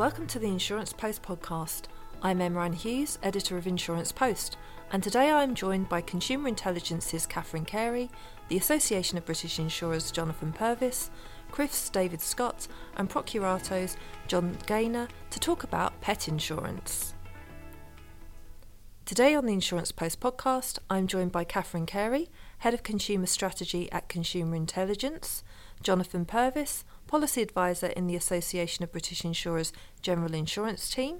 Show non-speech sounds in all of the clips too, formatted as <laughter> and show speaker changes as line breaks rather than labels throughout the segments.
Welcome to the Insurance Post podcast. I'm Emma Ann Hughes, editor of Insurance Post, and today I am joined by Consumer Intelligence's Catherine Carey, the Association of British Insurers' Jonathan Purvis, CRIF's David Scott, and Procurato's John Gaynor to talk about pet insurance. Today on the Insurance Post podcast, I'm joined by Catherine Carey, Head of Consumer Strategy at Consumer Intelligence, Jonathan Purvis, Policy Advisor in the Association of British Insurers General Insurance Team,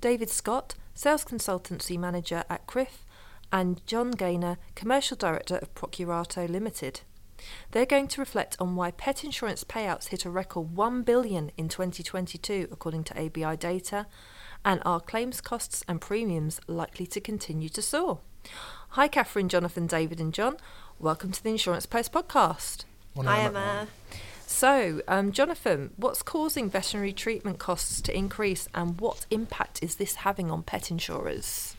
David Scott, Sales Consultancy Manager at CRIF, and John Gaynor, Commercial Director of Procurato Limited. They're going to reflect on why pet insurance payouts hit a record 1 billion in 2022 according to ABI data and are claims costs and premiums likely to continue to soar. Hi Catherine, Jonathan, David and John. Welcome to the Insurance Post podcast.
Hi Emma.
So, um, Jonathan, what's causing veterinary treatment costs to increase and what impact is this having on pet insurers?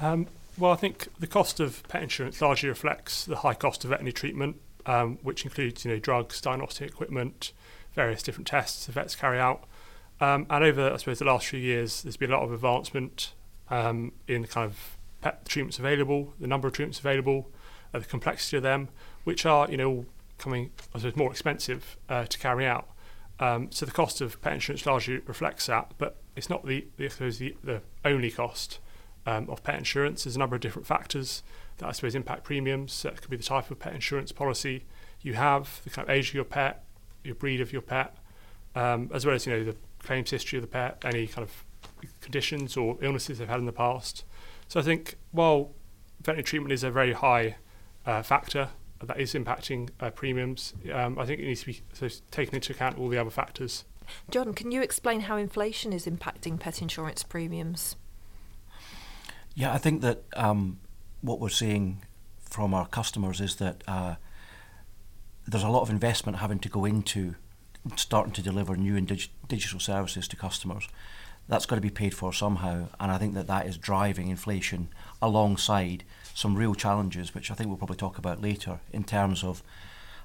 Um, well, I think the cost of pet insurance largely reflects the high cost of veterinary treatment, um, which includes you know drugs, diagnostic equipment, various different tests the vets carry out. Um, and over, I suppose, the last few years, there's been a lot of advancement um, in the kind of pet treatments available, the number of treatments available, uh, the complexity of them, which are you know coming, I suppose, more expensive uh, to carry out. Um, so the cost of pet insurance largely reflects that, but it's not the, the the, the only cost um, of pet insurance. There's a number of different factors that I suppose impact premiums. So it could be the type of pet insurance policy you have, the kind of age of your pet, your breed of your pet, um, as well as you know the claims history of the pet, any kind of conditions or illnesses they've had in the past. So I think while veterinary treatment is a very high uh, factor that is impacting uh, premiums. Um, I think it needs to be so taken into account all the other factors.
John, can you explain how inflation is impacting pet insurance premiums?
Yeah, I think that um, what we're seeing from our customers is that uh, there's a lot of investment having to go into starting to deliver new and dig- digital services to customers. That's got to be paid for somehow, and I think that that is driving inflation alongside some real challenges, which I think we'll probably talk about later, in terms of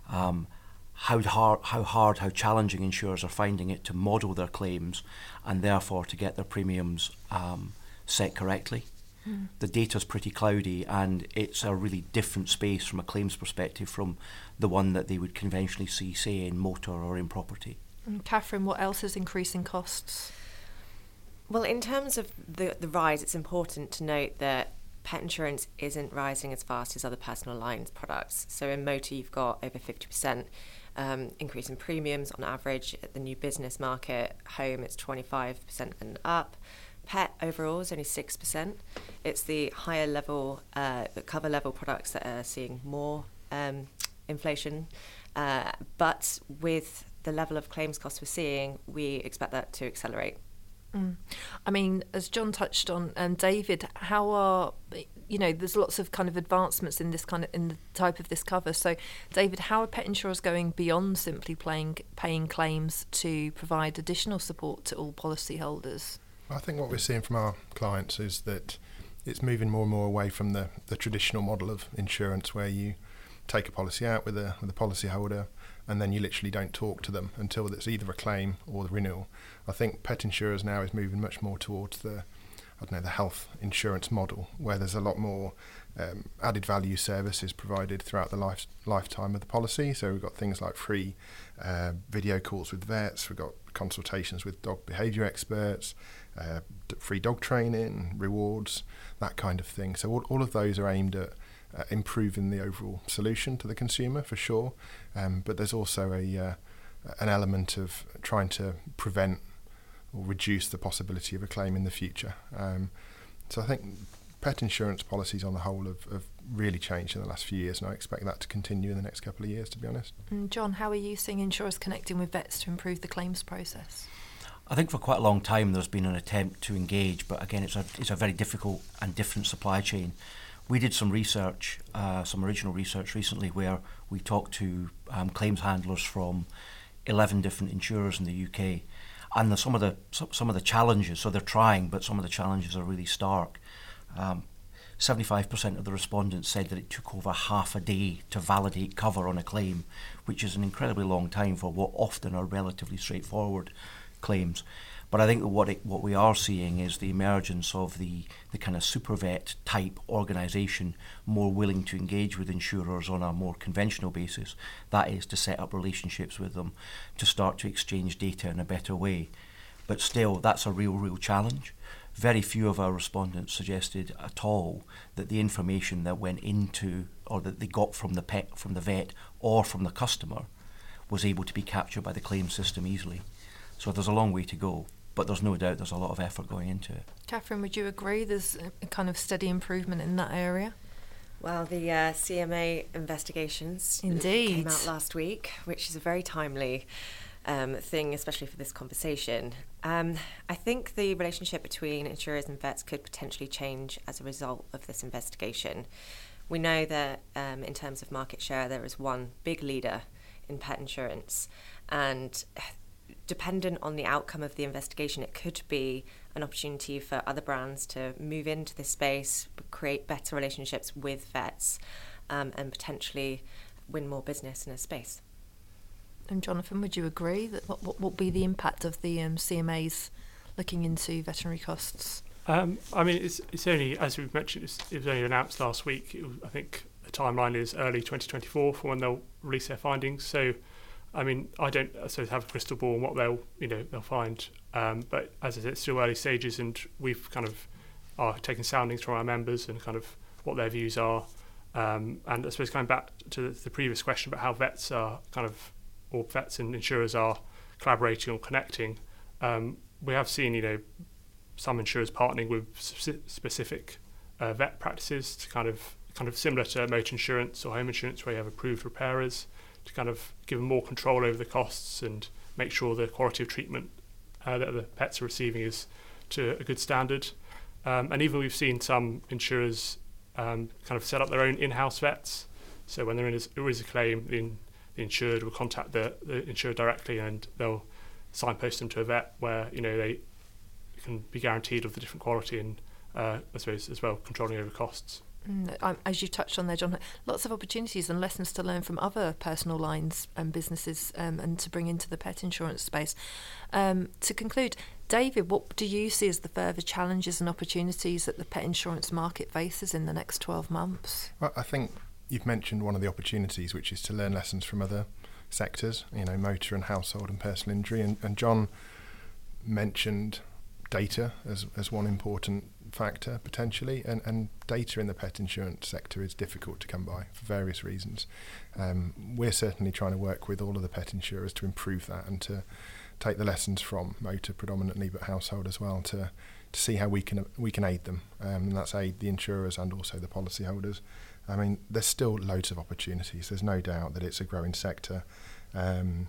um, how hard, how hard, how challenging insurers are finding it to model their claims, and therefore to get their premiums um, set correctly. Mm. The data's pretty cloudy, and it's a really different space from a claims perspective from the one that they would conventionally see, say, in motor or in property.
And Catherine, what else is increasing costs?
Well, in terms of the, the rise, it's important to note that pet insurance isn't rising as fast as other personal lines products. So in motor, you've got over 50% um, increase in premiums on average at the new business market. Home, it's 25% and up. Pet overall is only 6%. It's the higher level, uh, cover level products that are seeing more um, inflation. Uh, but with the level of claims costs we're seeing, we expect that to accelerate.
Mm. I mean, as John touched on, and um, David, how are you know? There's lots of kind of advancements in this kind of in the type of this cover. So, David, how are pet insurers going beyond simply playing paying claims to provide additional support to all policyholders?
I think what we're seeing from our clients is that it's moving more and more away from the, the traditional model of insurance, where you take a policy out with a with a policyholder and then you literally don't talk to them until it's either a claim or the renewal. I think pet insurers now is moving much more towards the I don't know the health insurance model where there's a lot more um, added value services provided throughout the life, lifetime of the policy. So we've got things like free uh, video calls with vets, we've got consultations with dog behaviour experts, uh, free dog training, rewards, that kind of thing. So all, all of those are aimed at uh, improving the overall solution to the consumer for sure. Um, but there's also a uh, an element of trying to prevent or reduce the possibility of a claim in the future. Um, so I think pet insurance policies on the whole have, have, really changed in the last few years, and I expect that to continue in the next couple of years, to be honest.
And John, how are you seeing insurers connecting with vets to improve the claims process?
I think for quite a long time there's been an attempt to engage, but again, it's a it's a very difficult and different supply chain. We did some research, uh, some original research recently, where we talked to um, claims handlers from 11 different insurers in the UK, and the, some of the some of the challenges. So they're trying, but some of the challenges are really stark. Um, 75% of the respondents said that it took over half a day to validate cover on a claim, which is an incredibly long time for what often are relatively straightforward claims. But I think what it, what we are seeing is the emergence of the, the kind of super vet type organisation more willing to engage with insurers on a more conventional basis. That is to set up relationships with them, to start to exchange data in a better way. But still, that's a real, real challenge. Very few of our respondents suggested at all that the information that went into or that they got from the pet, from the vet, or from the customer was able to be captured by the claim system easily. So there's a long way to go but there's no doubt there's a lot of effort going into it.
Catherine, would you agree there's a kind of steady improvement in that area?
Well, the uh, CMA investigations
Indeed.
came out last week, which is a very timely um, thing, especially for this conversation. Um, I think the relationship between insurers and vets could potentially change as a result of this investigation. We know that um, in terms of market share, there is one big leader in pet insurance, and dependent on the outcome of the investigation, it could be an opportunity for other brands to move into this space, create better relationships with vets, um, and potentially win more business in a space.
And Jonathan, would you agree that what, what will be the impact of the um, CMAs looking into veterinary costs?
Um, I mean, it's, it's only, as we've mentioned, it was only announced last week. Was, I think the timeline is early 2024 for when they'll release their findings. So I mean, I don't suppose have a crystal ball on what they'll you know they'll find. Um, but as I said, it's still early stages, and we've kind of are taking soundings from our members and kind of what their views are. Um, and I suppose going back to the, the previous question about how vets are kind of or vets and insurers are collaborating or connecting, um, we have seen you know some insurers partnering with specific uh, vet practices to kind of kind of similar to motor insurance or home insurance where you have approved repairers to kind of give them more control over the costs and make sure the quality of treatment uh, that the pets are receiving is to a good standard. Um, and even we've seen some insurers um, kind of set up their own in-house vets. So when there is, there is a claim, the, in, the insured will contact the, the insured directly and they'll signpost them to a vet where you know they can be guaranteed of the different quality and uh, I suppose as well controlling over costs.
Mm, as you touched on there, John, lots of opportunities and lessons to learn from other personal lines and businesses um, and to bring into the pet insurance space. Um, to conclude, David, what do you see as the further challenges and opportunities that the pet insurance market faces in the next 12 months?
Well, I think you've mentioned one of the opportunities, which is to learn lessons from other sectors, you know, motor and household and personal injury. And, and John mentioned data as, as one important factor potentially, and, and data in the pet insurance sector is difficult to come by for various reasons. Um, we're certainly trying to work with all of the pet insurers to improve that and to take the lessons from motor predominantly, but household as well, to to see how we can we can aid them, um, and that's aid the insurers and also the policyholders. I mean, there's still loads of opportunities. There's no doubt that it's a growing sector. Um,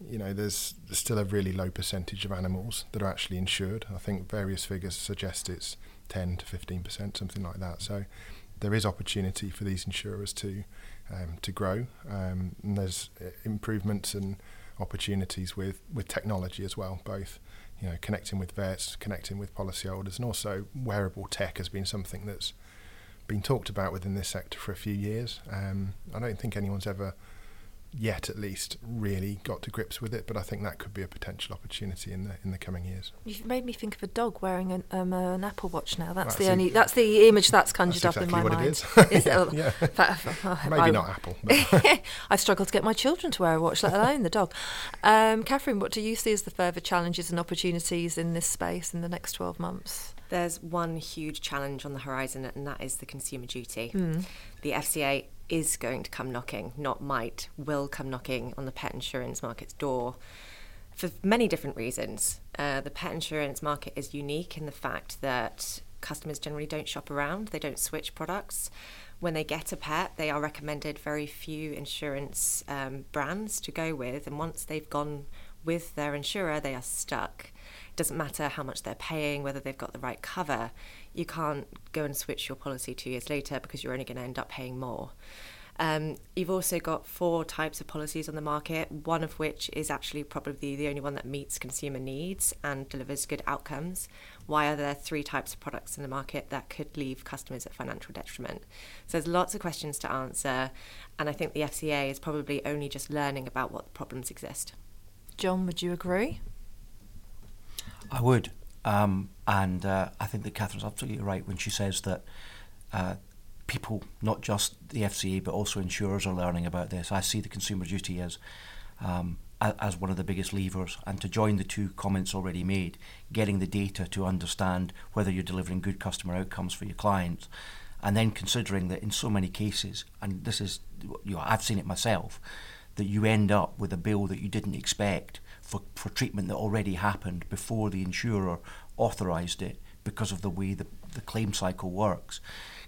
you know, there's, still a really low percentage of animals that are actually insured. I think various figures suggest it's 10 to 15%, something like that. So there is opportunity for these insurers to um, to grow. Um, and there's uh, improvements and opportunities with, with technology as well, both you know connecting with vets, connecting with policyholders, and also wearable tech has been something that's been talked about within this sector for a few years. Um, I don't think anyone's ever yet at least really got to grips with it but I think that could be a potential opportunity in the in the coming years
you've made me think of a dog wearing an, um, uh, an Apple Watch now that's, the only that's the image that's conjured
that's
up in my
mind
it
is,
is yeah,
it? yeah.
Fact,
maybe I, not Apple <laughs>
I struggle to get my children to wear a watch let alone the dog um, Catherine what do you see as the further challenges and opportunities in this space in the next 12 months
there's one huge challenge on the horizon, and that is the consumer duty.
Mm.
The FCA is going to come knocking, not might, will come knocking on the pet insurance market's door for many different reasons. Uh, the pet insurance market is unique in the fact that customers generally don't shop around, they don't switch products. When they get a pet, they are recommended very few insurance um, brands to go with, and once they've gone with their insurer, they are stuck. Doesn't matter how much they're paying, whether they've got the right cover you can't go and switch your policy two years later because you're only going to end up paying more. Um, you've also got four types of policies on the market, one of which is actually probably the only one that meets consumer needs and delivers good outcomes. Why are there three types of products in the market that could leave customers at financial detriment? So there's lots of questions to answer, and I think the FCA is probably only just learning about what problems exist.
John, would you agree?
I would. Um, and uh, I think that Catherine's absolutely right when she says that uh, people, not just the FCA, but also insurers, are learning about this. I see the consumer duty as um, as one of the biggest levers. And to join the two comments already made, getting the data to understand whether you're delivering good customer outcomes for your clients, and then considering that in so many cases, and this is, you know, I've seen it myself, that you end up with a bill that you didn't expect for, for treatment that already happened before the insurer authorised it because of the way the, the claim cycle works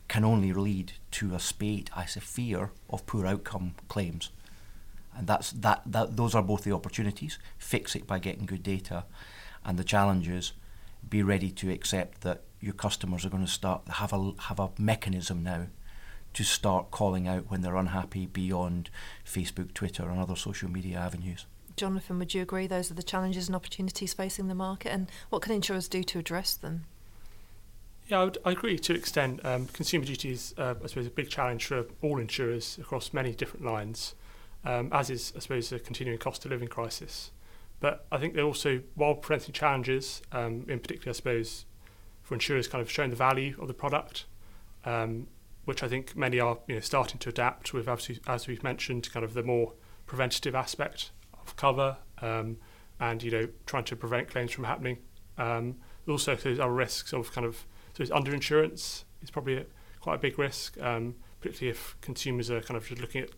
can only lead to a spate, I say, fear of poor outcome claims. And that's that, that those are both the opportunities. Fix it by getting good data, and the challenges. Be ready to accept that your customers are going to start have a have a mechanism now to start calling out when they're unhappy beyond Facebook, Twitter, and other social media avenues.
Jonathan, would you agree those are the challenges and opportunities facing the market, and what can insurers do to address them?
Yeah, I, would, I agree to an extent. Um, consumer duty is, uh, I suppose, a big challenge for all insurers across many different lines, um, as is, I suppose, a continuing cost of living crisis. But I think they're also, while presenting challenges, um, in particular, I suppose, for insurers kind of showing the value of the product, um, which I think many are you know, starting to adapt with, as we've mentioned, kind of the more preventative aspect of cover um, and you know trying to prevent claims from happening. Um, also, there's other risks of kind of so it's underinsurance is probably a, quite a big risk, um, particularly if consumers are kind of just looking at,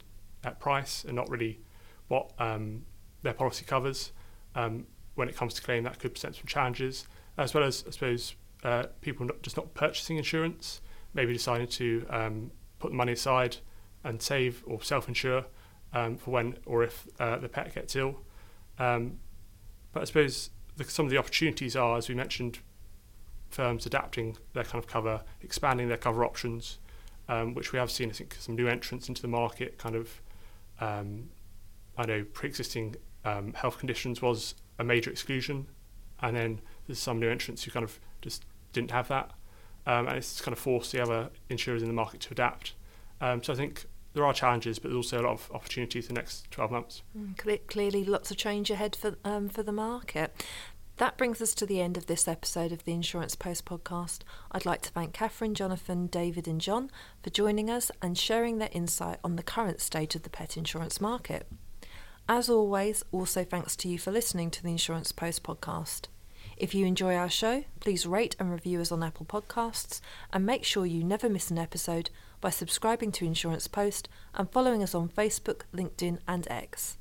at price and not really what um, their policy covers. Um, when it comes to claim, that could present some challenges, as well as I suppose uh, people not, just not purchasing insurance, maybe deciding to um, put the money aside and save or self-insure um, for when or if uh, the pet gets ill. Um, but I suppose the, some of the opportunities are, as we mentioned, firms adapting their kind of cover, expanding their cover options, um, which we have seen, I think, some new entrants into the market. Kind of, um, I know pre-existing um, health conditions was a major exclusion, and then there's some new entrants who kind of just didn't have that, um, and it's kind of forced the other insurers in the market to adapt. So I think there are challenges, but there's also a lot of opportunities in the next 12 months.
Mm, clearly, lots of change ahead for um, for the market. That brings us to the end of this episode of the Insurance Post podcast. I'd like to thank Catherine, Jonathan, David, and John for joining us and sharing their insight on the current state of the pet insurance market. As always, also thanks to you for listening to the Insurance Post podcast. If you enjoy our show, please rate and review us on Apple Podcasts and make sure you never miss an episode by subscribing to Insurance Post and following us on Facebook, LinkedIn, and X.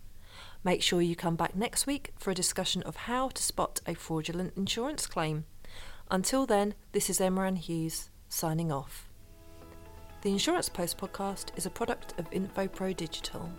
Make sure you come back next week for a discussion of how to spot a fraudulent insurance claim. Until then, this is Emma Ann Hughes signing off. The Insurance Post podcast is a product of InfoPro Digital.